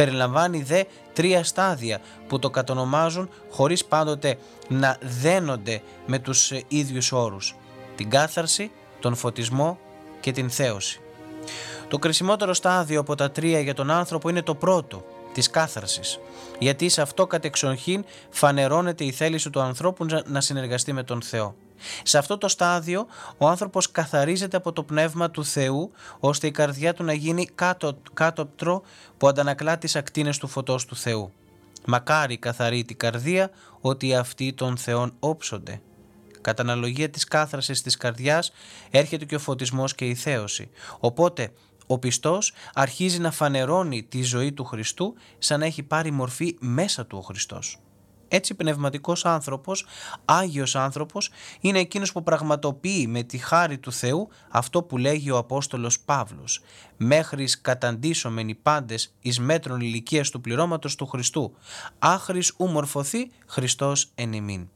Περιλαμβάνει δε τρία στάδια που το κατονομάζουν χωρίς πάντοτε να δένονται με τους ε, ίδιους όρους. Την κάθαρση, τον φωτισμό και την θέωση. Το κρισιμότερο στάδιο από τα τρία για τον άνθρωπο είναι το πρώτο, της κάθαρσης, γιατί σε αυτό κατεξοχήν φανερώνεται η θέληση του ανθρώπου να συνεργαστεί με τον Θεό. Σε αυτό το στάδιο ο άνθρωπος καθαρίζεται από το πνεύμα του Θεού ώστε η καρδιά του να γίνει κάτω, κάτωπτρο που αντανακλά τις ακτίνες του φωτός του Θεού. Μακάρι καθαρή την καρδία ότι αυτοί των Θεών όψονται. Κατά αναλογία της κάθρασης της καρδιάς έρχεται και ο φωτισμός και η θέωση. Οπότε ο πιστός αρχίζει να φανερώνει τη ζωή του Χριστού σαν να έχει πάρει μορφή μέσα του ο Χριστός. Έτσι πνευματικός άνθρωπος, Άγιος άνθρωπος, είναι εκείνος που πραγματοποιεί με τη χάρη του Θεού αυτό που λέγει ο Απόστολος Παύλος «Μέχρις καταντήσομεν οι πάντες εις μέτρων ηλικίας του πληρώματος του Χριστού, άχρης ου μορφωθεί Χριστός εν ημίν».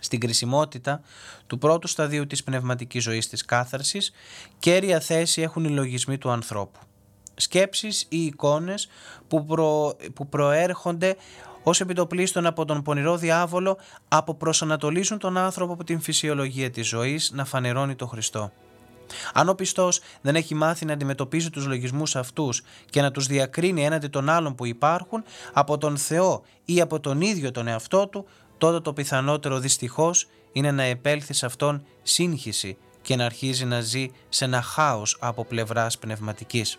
Στην κρισιμότητα του πρώτου σταδίου της πνευματικής ζωής της κάθαρσης, κέρια θέση έχουν οι λογισμοί του ανθρώπου. σκέψεις ή εικόνες που, που προέρχονται ως επιτοπλίστων από τον πονηρό διάβολο αποπροσανατολίζουν τον άνθρωπο από την φυσιολογία της ζωής να φανερώνει τον Χριστό. Αν ο πιστός δεν έχει μάθει να αντιμετωπίζει τους λογισμούς αυτούς και να τους διακρίνει έναντι των άλλων που υπάρχουν από τον Θεό ή από τον ίδιο τον εαυτό του, τότε το πιθανότερο δυστυχώς είναι να επέλθει σε αυτόν σύγχυση και να αρχίζει να ζει σε ένα χάος από πλευράς πνευματικής.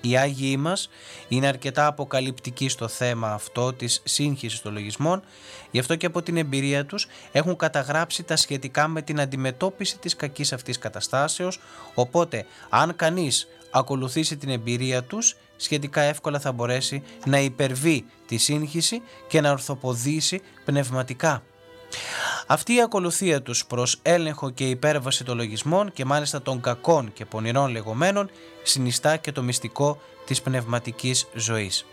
Οι Άγιοι μας είναι αρκετά αποκαλυπτικοί στο θέμα αυτό της σύγχυσης των λογισμών, γι' αυτό και από την εμπειρία τους έχουν καταγράψει τα σχετικά με την αντιμετώπιση της κακής αυτής καταστάσεως, οπότε αν κανείς ακολουθήσει την εμπειρία τους, σχετικά εύκολα θα μπορέσει να υπερβεί τη σύγχυση και να ορθοποδήσει πνευματικά. Αυτή η ακολουθία τους προς έλεγχο και υπέρβαση των λογισμών και μάλιστα των κακών και πονηρών λεγόμενων συνιστά και το μυστικό της πνευματικής ζωής.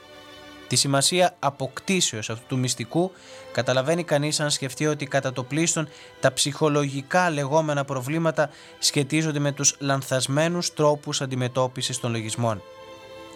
Τη σημασία αποκτήσεως αυτού του μυστικού καταλαβαίνει κανείς αν σκεφτεί ότι κατά το πλήστον τα ψυχολογικά λεγόμενα προβλήματα σχετίζονται με τους λανθασμένους τρόπους αντιμετώπισης των λογισμών.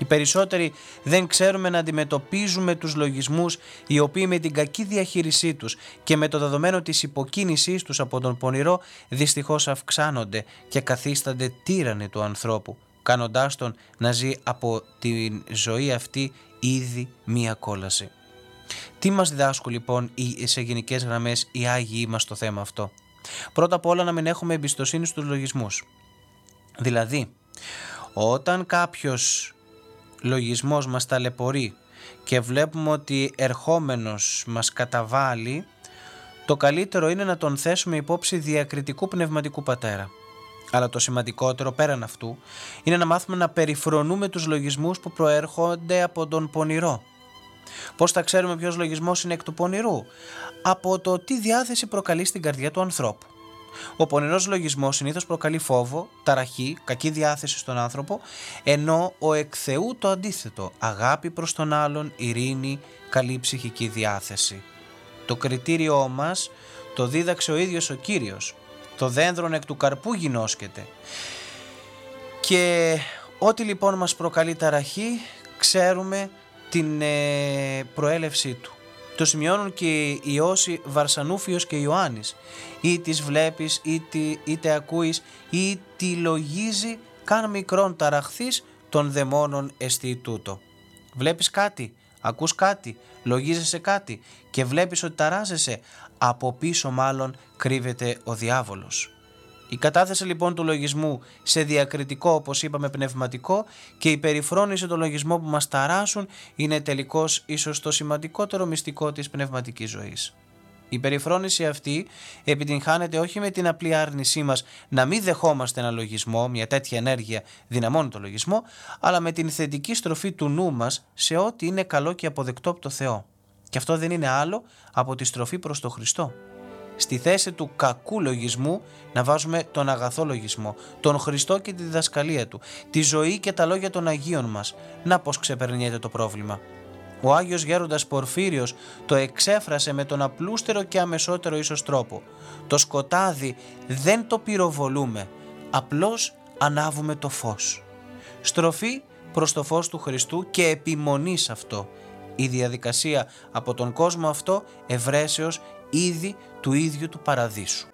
Οι περισσότεροι δεν ξέρουμε να αντιμετωπίζουμε τους λογισμούς οι οποίοι με την κακή διαχείρισή τους και με το δεδομένο της υποκίνησής τους από τον πονηρό δυστυχώς αυξάνονται και καθίστανται τύρανε του ανθρώπου κάνοντάς τον να ζει από τη ζωή αυτή ήδη μία κόλαση. Τι μας διδάσκουν λοιπόν σε γενικές γραμμές οι Άγιοι μας στο θέμα αυτό; Πρώτα απ' όλα να μην έχουμε εμπιστοσύνη στους λογισμούς. Δηλαδή, όταν κάποιος λογισμός μας ταλαιπωρεί και βλέπουμε ότι ερχόμενος μας καταβάλει, το καλύτερο είναι να τον θέσουμε υπόψη διακριτικού πνευματικού πατέρα. Αλλά το σημαντικότερο πέραν αυτού είναι να μάθουμε να περιφρονούμε τους λογισμούς που προέρχονται από τον πονηρό. Πώς θα ξέρουμε ποιος λογισμός είναι εκ του πονηρού; Από το τι διάθεση προκαλεί στην καρδιά του ανθρώπου. Ο πονηρός λογισμός συνήθως προκαλεί φόβο, ταραχή, κακή διάθεση στον άνθρωπο, ενώ ο εκ Θεού το αντίθετο, αγάπη προς τον άλλον, ειρήνη, καλή ψυχική διάθεση. Το κριτήριό μας το δίδαξε ο ίδιος ο Κύριος. Το δένδρον εκ του καρπού γινώσκεται. Και ό,τι λοιπόν μας προκαλεί ταραχή, ξέρουμε την ε, προέλευσή του. Το σημειώνουν και οι Ιώσοι Βαρσανούφιος και Ιωάννης. Ή τις βλέπεις, είτε, είτε ακούεις, ή τη λογίζει καν μικρόν ταραχθείς των δαιμόνων εστί τούτο. Βλέπεις κάτι, ακούς κάτι, λογίζεσαι κάτι και βλέπεις ότι ταράζεσαι, από πίσω μάλλον κρύβεται ο διάβολος. Η κατάθεση λοιπόν του λογισμού σε διακριτικό όπως είπαμε πνευματικό και η περιφρόνηση των λογισμών που μας ταράσουν είναι τελικώς ίσως το σημαντικότερο μυστικό της πνευματικής ζωής. Η περιφρόνηση αυτή επιτυγχάνεται όχι με την απλή άρνησή μας να μην δεχόμαστε ένα λογισμό, μια τέτοια ενέργεια δυναμώνει το λογισμό, αλλά με την θετική στροφή του νου μας σε ό,τι είναι καλό και αποδεκτό από το Θεό. Και αυτό δεν είναι άλλο από τη στροφή προς το Χριστό στη θέση του κακού λογισμού να βάζουμε τον αγαθό λογισμό, τον Χριστό και τη διδασκαλία του, τη ζωή και τα λόγια των Αγίων μας. Να πως ξεπερνιέται το πρόβλημα. Ο Άγιος Γέροντας Πορφύριος το εξέφρασε με τον απλούστερο και αμεσότερο ίσως τρόπο. Το σκοτάδι δεν το πυροβολούμε, απλώς ανάβουμε το φως. Στροφή προς το φως του Χριστού και επιμονή σε αυτό. Η διαδικασία από τον κόσμο αυτό ευρέσεως ήδη του ίδιου του παραδείσου.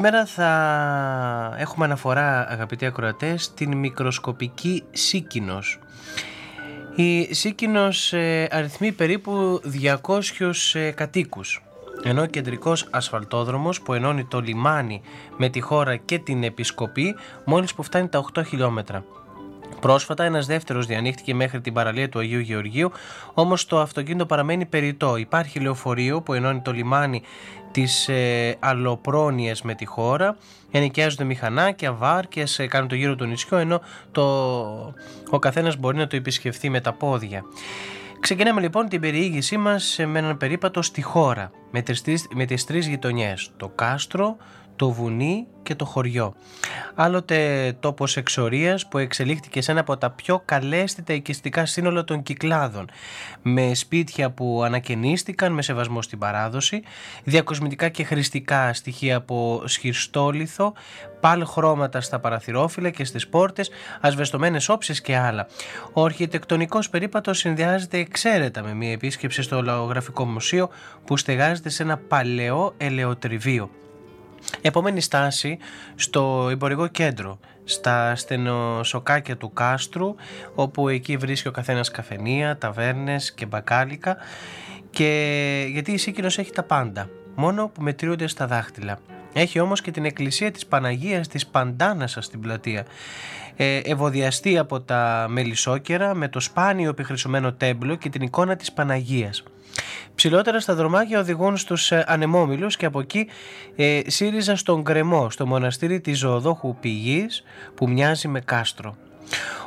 Σήμερα θα έχουμε αναφορά αγαπητοί ακροατές στην μικροσκοπική Σίκινος. Η Σίκινος ε, αριθμεί περίπου 200 ε, κατοίκους ενώ ο κεντρικός ασφαλτόδρομος που ενώνει το λιμάνι με τη χώρα και την επισκοπή μόλις που φτάνει τα 8 χιλιόμετρα. Πρόσφατα ένας δεύτερος διανοίχτηκε μέχρι την παραλία του Αγίου Γεωργίου, όμως το αυτοκίνητο παραμένει περιττό. Υπάρχει λεωφορείο που ενώνει το λιμάνι τις ε, αλλοπρόνιες με τη χώρα, ενοικιάζονται μηχανάκια, βάρκες, ε, κάνουν το γύρο του νησιού, ενώ το, ο καθένας μπορεί να το επισκεφθεί με τα πόδια. Ξεκινάμε λοιπόν την περιήγησή μας με έναν περίπατο στη χώρα, με τις, με τις τρεις γειτονιές, το κάστρο, το βουνί και το χωριό. Άλλοτε τόπος εξορίας που εξελίχθηκε σε ένα από τα πιο καλέσθητα οικιστικά σύνολα των Κυκλάδων με σπίτια που ανακαινίστηκαν με σεβασμό στην παράδοση, διακοσμητικά και χρηστικά στοιχεία από σχιστόλιθο, πάλι χρώματα στα παραθυρόφυλλα και στις πόρτες, ασβεστομένες όψεις και άλλα. Ο αρχιτεκτονικός περίπατος συνδυάζεται εξαίρετα με μια επίσκεψη στο Λαογραφικό Μουσείο που στεγάζεται σε ένα παλαιό ελαιοτριβείο. Επόμενη στάση στο εμπορικό κέντρο, στα στενοσοκάκια του κάστρου, όπου εκεί βρίσκει ο καθένας καφενεία, ταβέρνες και μπακάλικα και γιατί η Σίκινος έχει τα πάντα, μόνο που μετριούνται στα δάχτυλα. Έχει όμως και την εκκλησία της Παναγίας της Παντάνασας στην πλατεία. Ε, ευωδιαστεί από τα μελισσόκερα με το σπάνιο επιχρησωμένο τέμπλο και την εικόνα της Παναγίας. Ψηλότερα στα δρομάκια οδηγούν στους ε, ανεμόμυλους και από εκεί ε, σύριζα στον κρεμό, στο μοναστήρι της Ζωοδόχου Πηγής που μοιάζει με κάστρο.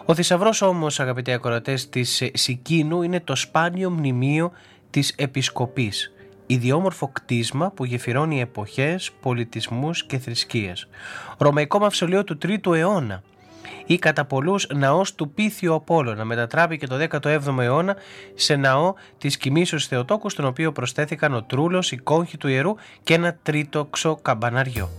Ο θησαυρός όμως αγαπητοί ακροατές της ε, Σικίνου είναι το σπάνιο μνημείο της Επισκοπής ιδιόμορφο κτίσμα που γεφυρώνει εποχές, πολιτισμούς και θρησκείες. Ρωμαϊκό μαυσολείο του 3ου αιώνα ή κατά πολλούς ναός του Πίθιου Απόλλωνα. Μετατράπηκε το 17ο αιώνα σε ναό της Κοιμήσεως Θεοτόκου στον οποίο προσθέθηκαν ο Τρούλος, η κόγχη του ιερού και ένα τρίτοξο καμπαναριό.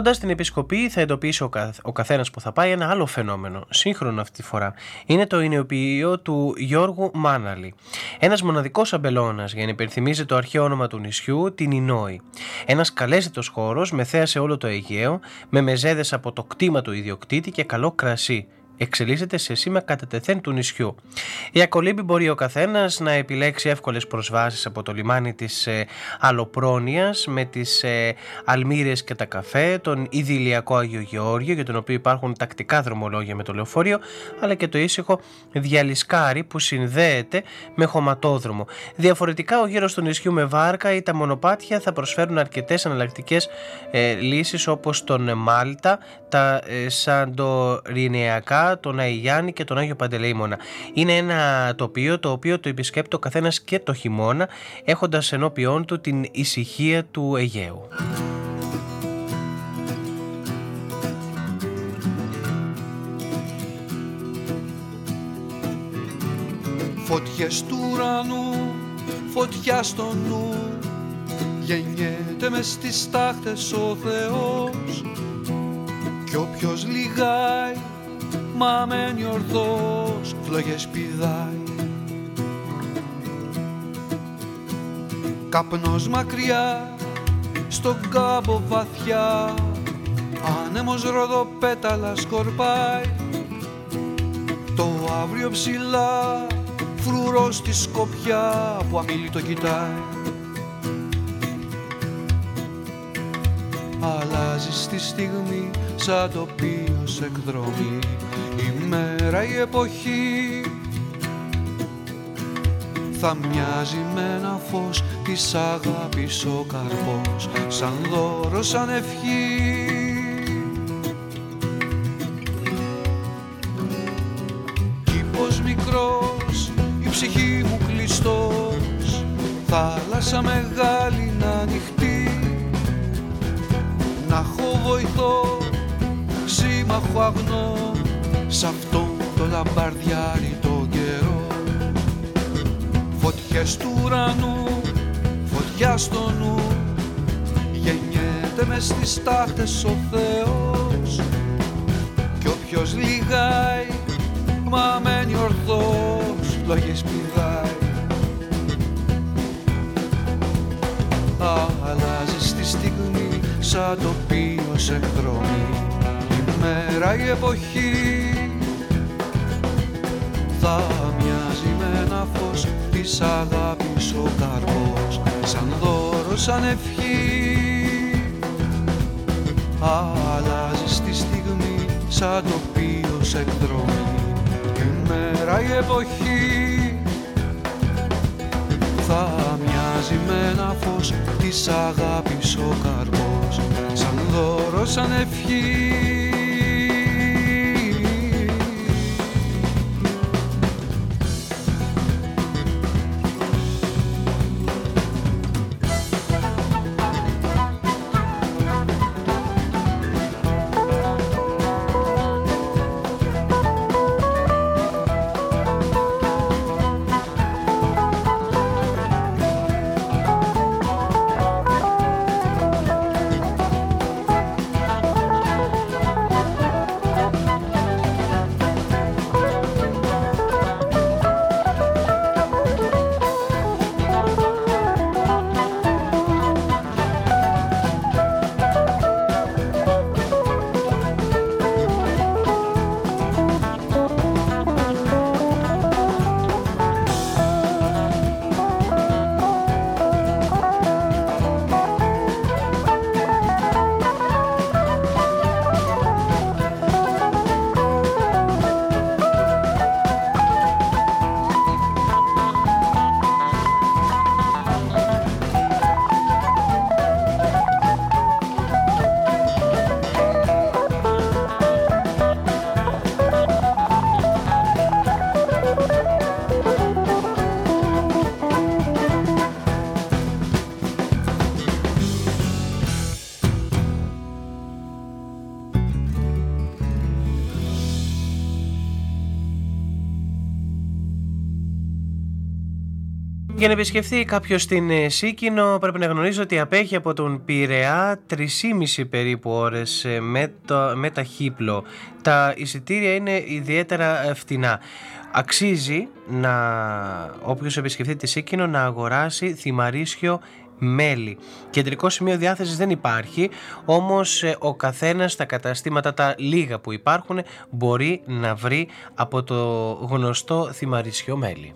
Κοντά στην επισκοπή θα εντοπίσει ο, καθ, ο καθένας που θα πάει ένα άλλο φαινόμενο, σύγχρονο αυτή τη φορά. Είναι το ηνιοποιείο του Γιώργου Μάναλη. Ένας μοναδικός αμπελώνας για να υπενθυμίζει το αρχαίο όνομα του νησιού, την Ινόη. Ένας καλέσθητο χώρος με θέα σε όλο το Αιγαίο, με μεζέδες από το κτήμα του ιδιοκτήτη και καλό κρασί εξελίσσεται σε σήμα κατά τεθέν του νησιού. Η ακολύμπη μπορεί ο καθένας να επιλέξει εύκολες προσβάσεις από το λιμάνι της ε, Αλοπρόνια με τις ε, Αλμύρες και τα καφέ, τον Ιδηλιακό Άγιο Γεώργιο για τον οποίο υπάρχουν τακτικά δρομολόγια με το λεωφορείο, αλλά και το ήσυχο Διαλυσκάρι που συνδέεται με χωματόδρομο. Διαφορετικά, ο γύρος του νησιού με βάρκα ή τα μονοπάτια θα προσφέρουν αρκετές εναλλακτικέ ε, λύσεις όπως τον Μάλτα, τα ε, Σαντορινεακά, τον Αϊγιάννη και τον Άγιο Παντελεήμονα. Είναι ένα τοπίο το οποίο το επισκέπτει ο καθένας και το χειμώνα έχοντας ενώπιόν του την ησυχία του Αιγαίου. Φωτιές του ουρανού, φωτιά στο νου Γεννιέται μες στις τάχτες ο Θεός Κι όποιος λιγάει μα μένει ορθός, φλόγες πηδάει. Καπνός μακριά, στον κάμπο βαθιά, άνεμος ροδοπέταλα σκορπάει. Το αύριο ψηλά, φρουρός στη σκοπιά που αμήλυτο κοιτάει. Αλλάζεις στη στιγμή σαν τοπίο σε εκδρομή η μέρα η εποχή. Θα μοιάζει με ένα φως της αγάπης ο καρπός σαν δώρο, σαν ευχή. Κήπος μικρός, η ψυχή μου κλειστός θάλασσα μεγάλη να ανοιχτεί. Να έχω βοηθό σύμμαχο αγνό σ' αυτό το λαμπαρδιάρι το καιρό. Φωτιές του ουρανού, φωτιά στο νου Γεννιέται μες στις τάχτες ο Θεός. Κι όποιος λιγάει, μα μένει ορθός Λόγες πηδάει. Αλλάζει στη στιγμή σαν τοπίο σε εκδρομή. η μέρα η εποχή. Θα μοιάζει με ένα φως της αγάπης ο καρπός σαν δώρο, σαν ευχή. Αλλάζει στη στιγμή σαν τοπίο σε εκδρομή. Η μέρα η εποχή. Θα μοιάζει με ένα φως της αγάπης ο καρπός σαν δώρο, σαν ευχή Για να επισκεφθεί κάποιος την ε, Σίκινο πρέπει να γνωρίζει ότι απέχει από τον Πειραιά 3,5 περίπου ώρες ε, με, το, με τα χύπλο. Τα εισιτήρια είναι ιδιαίτερα ε, φτηνά. Αξίζει να όποιος επισκεφθεί τη Σίκινο να αγοράσει θυμαρίσιο μέλι. Κεντρικό σημείο διάθεσης δεν υπάρχει, όμως ο καθένας στα καταστήματα τα λίγα που υπάρχουν μπορεί να βρει από το γνωστό θυμαρισιό μέλι.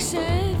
fiction.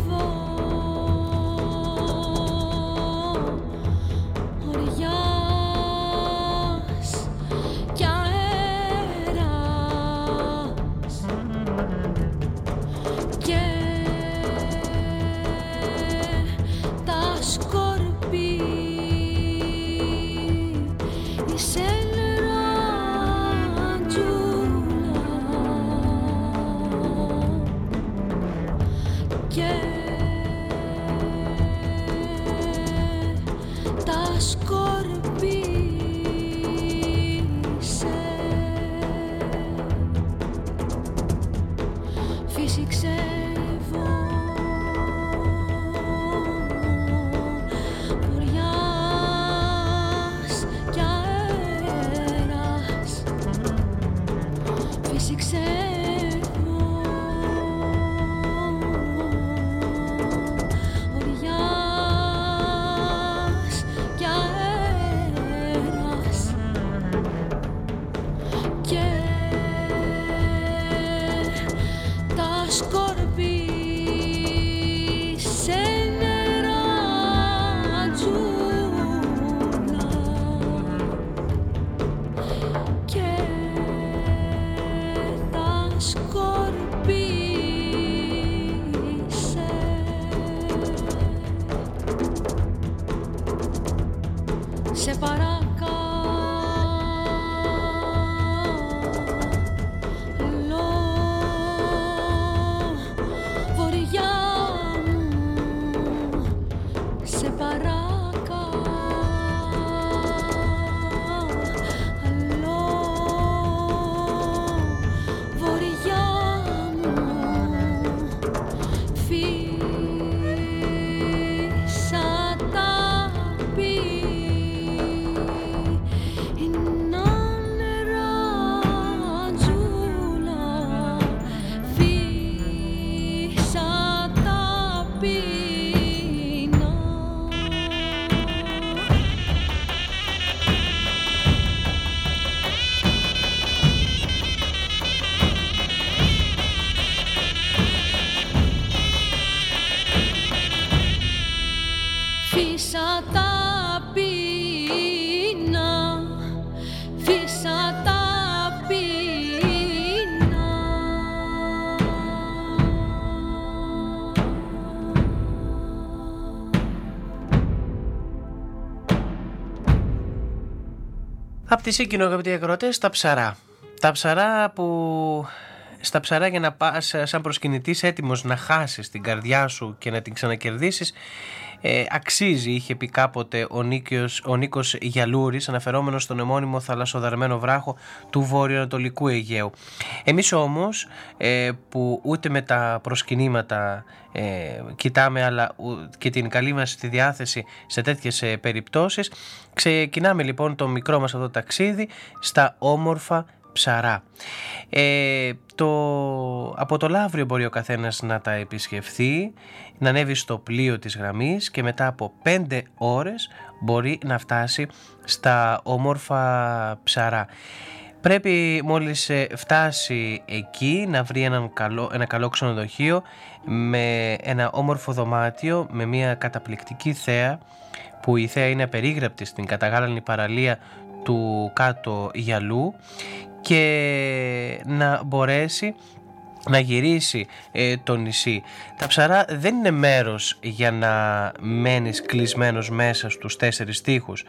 Τη σύγκυνο αγαπητοί ακροατές, τα ψαρά. Τα ψαρά που στα ψαρά για να πας σαν προσκυνητής έτοιμος να χάσεις την καρδιά σου και να την ξανακερδίσεις ε, αξίζει, είχε πει κάποτε ο, Νίκος, ο Νίκος Γιαλούρης αναφερόμενος στον εμώνυμο θαλασσοδαρμένο βράχο του βορειοανατολικού Αιγαίου. Εμείς όμως ε, που ούτε με τα προσκυνήματα ε, κοιτάμε αλλά και την καλή μας τη διάθεση σε τέτοιες ε, περιπτώσεις ξεκινάμε λοιπόν το μικρό μας αυτό ταξίδι στα όμορφα ψαρά. Ε, το, από το Λαύριο μπορεί ο καθένας να τα επισκεφθεί, να ανέβει στο πλοίο της γραμμής και μετά από 5 ώρες μπορεί να φτάσει στα όμορφα ψαρά. Πρέπει μόλις ε, φτάσει εκεί να βρει έναν καλό, ένα καλό ξενοδοχείο με ένα όμορφο δωμάτιο με μια καταπληκτική θέα που η θέα είναι απερίγραπτη στην καταγάλανη παραλία του κάτω γυαλού και να μπορέσει να γυρίσει ε, το νησί. Τα ψαρά δεν είναι μέρος για να μένεις κλεισμένος μέσα στους τέσσερις τείχους.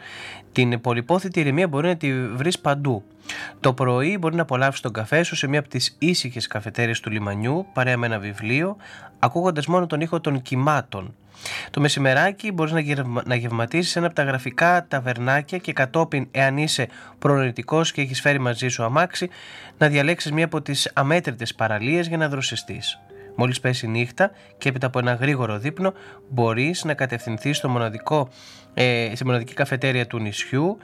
Την πολυπόθητη ηρεμία μπορεί να τη βρεις παντού. Το πρωί μπορεί να απολαύσεις τον καφέ σου σε μία από τις ήσυχες καφετέρειες του λιμανιού παρέα με ένα βιβλίο, ακούγοντας μόνο τον ήχο των κυμάτων. Το μεσημεράκι μπορείς να, γευμα... να γευματίσεις ένα από τα γραφικά ταβερνάκια και κατόπιν, εάν είσαι προνοητικός και έχεις φέρει μαζί σου αμάξι, να διαλέξεις μία από τις αμέτρητες παραλίες για να δροσιστείς. Μόλις πέσει η νύχτα και έπειτα από ένα γρήγορο δείπνο μπορείς να κατευθυνθείς στο μοναδικό, ε, στη μοναδική καφετέρια του νησιού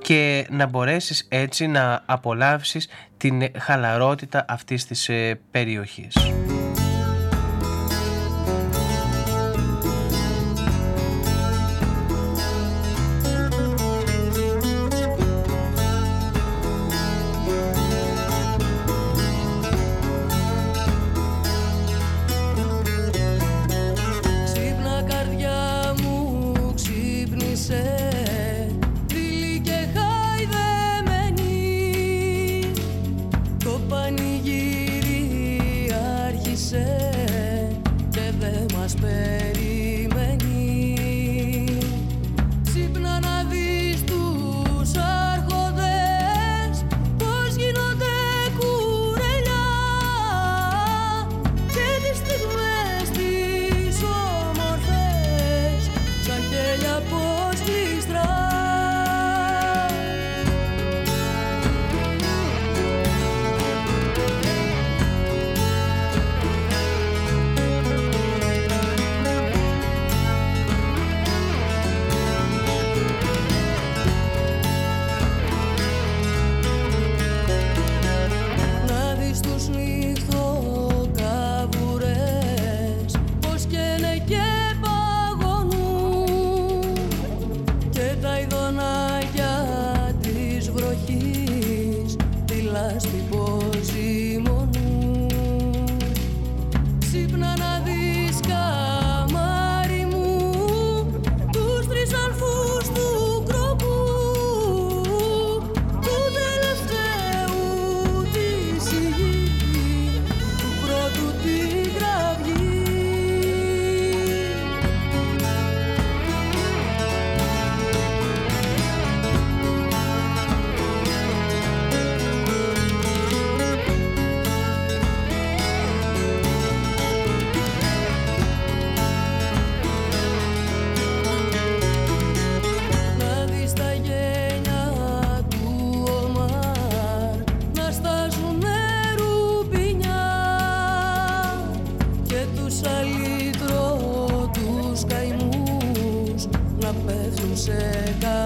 και να μπορέσεις έτσι να απολαύσεις την χαλαρότητα αυτής της ε, sé, te veo más feliz. Περιοχής.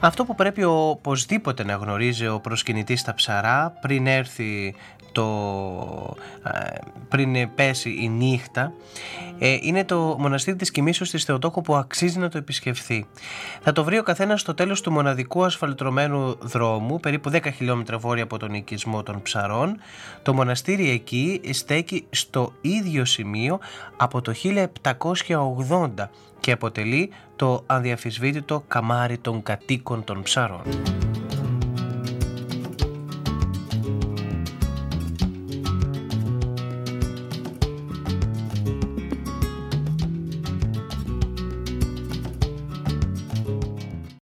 Αυτό που πρέπει οπωσδήποτε να γνωρίζει ο προσκυνητής στα ψαρά πριν έρθει το, ε, πριν πέσει η νύχτα ε, είναι το μοναστήρι της Κοιμήσεως της Θεοτόκου που αξίζει να το επισκεφθεί. Θα το βρει ο καθένας στο τέλος του μοναδικού ασφαλτρωμένου δρόμου, περίπου 10 χιλιόμετρα βόρεια από τον οικισμό των ψαρών. Το μοναστήρι εκεί στέκει στο ίδιο σημείο από το 1780 και αποτελεί το αδιαφυσβήτητο καμάρι των κατοίκων των ψαρών.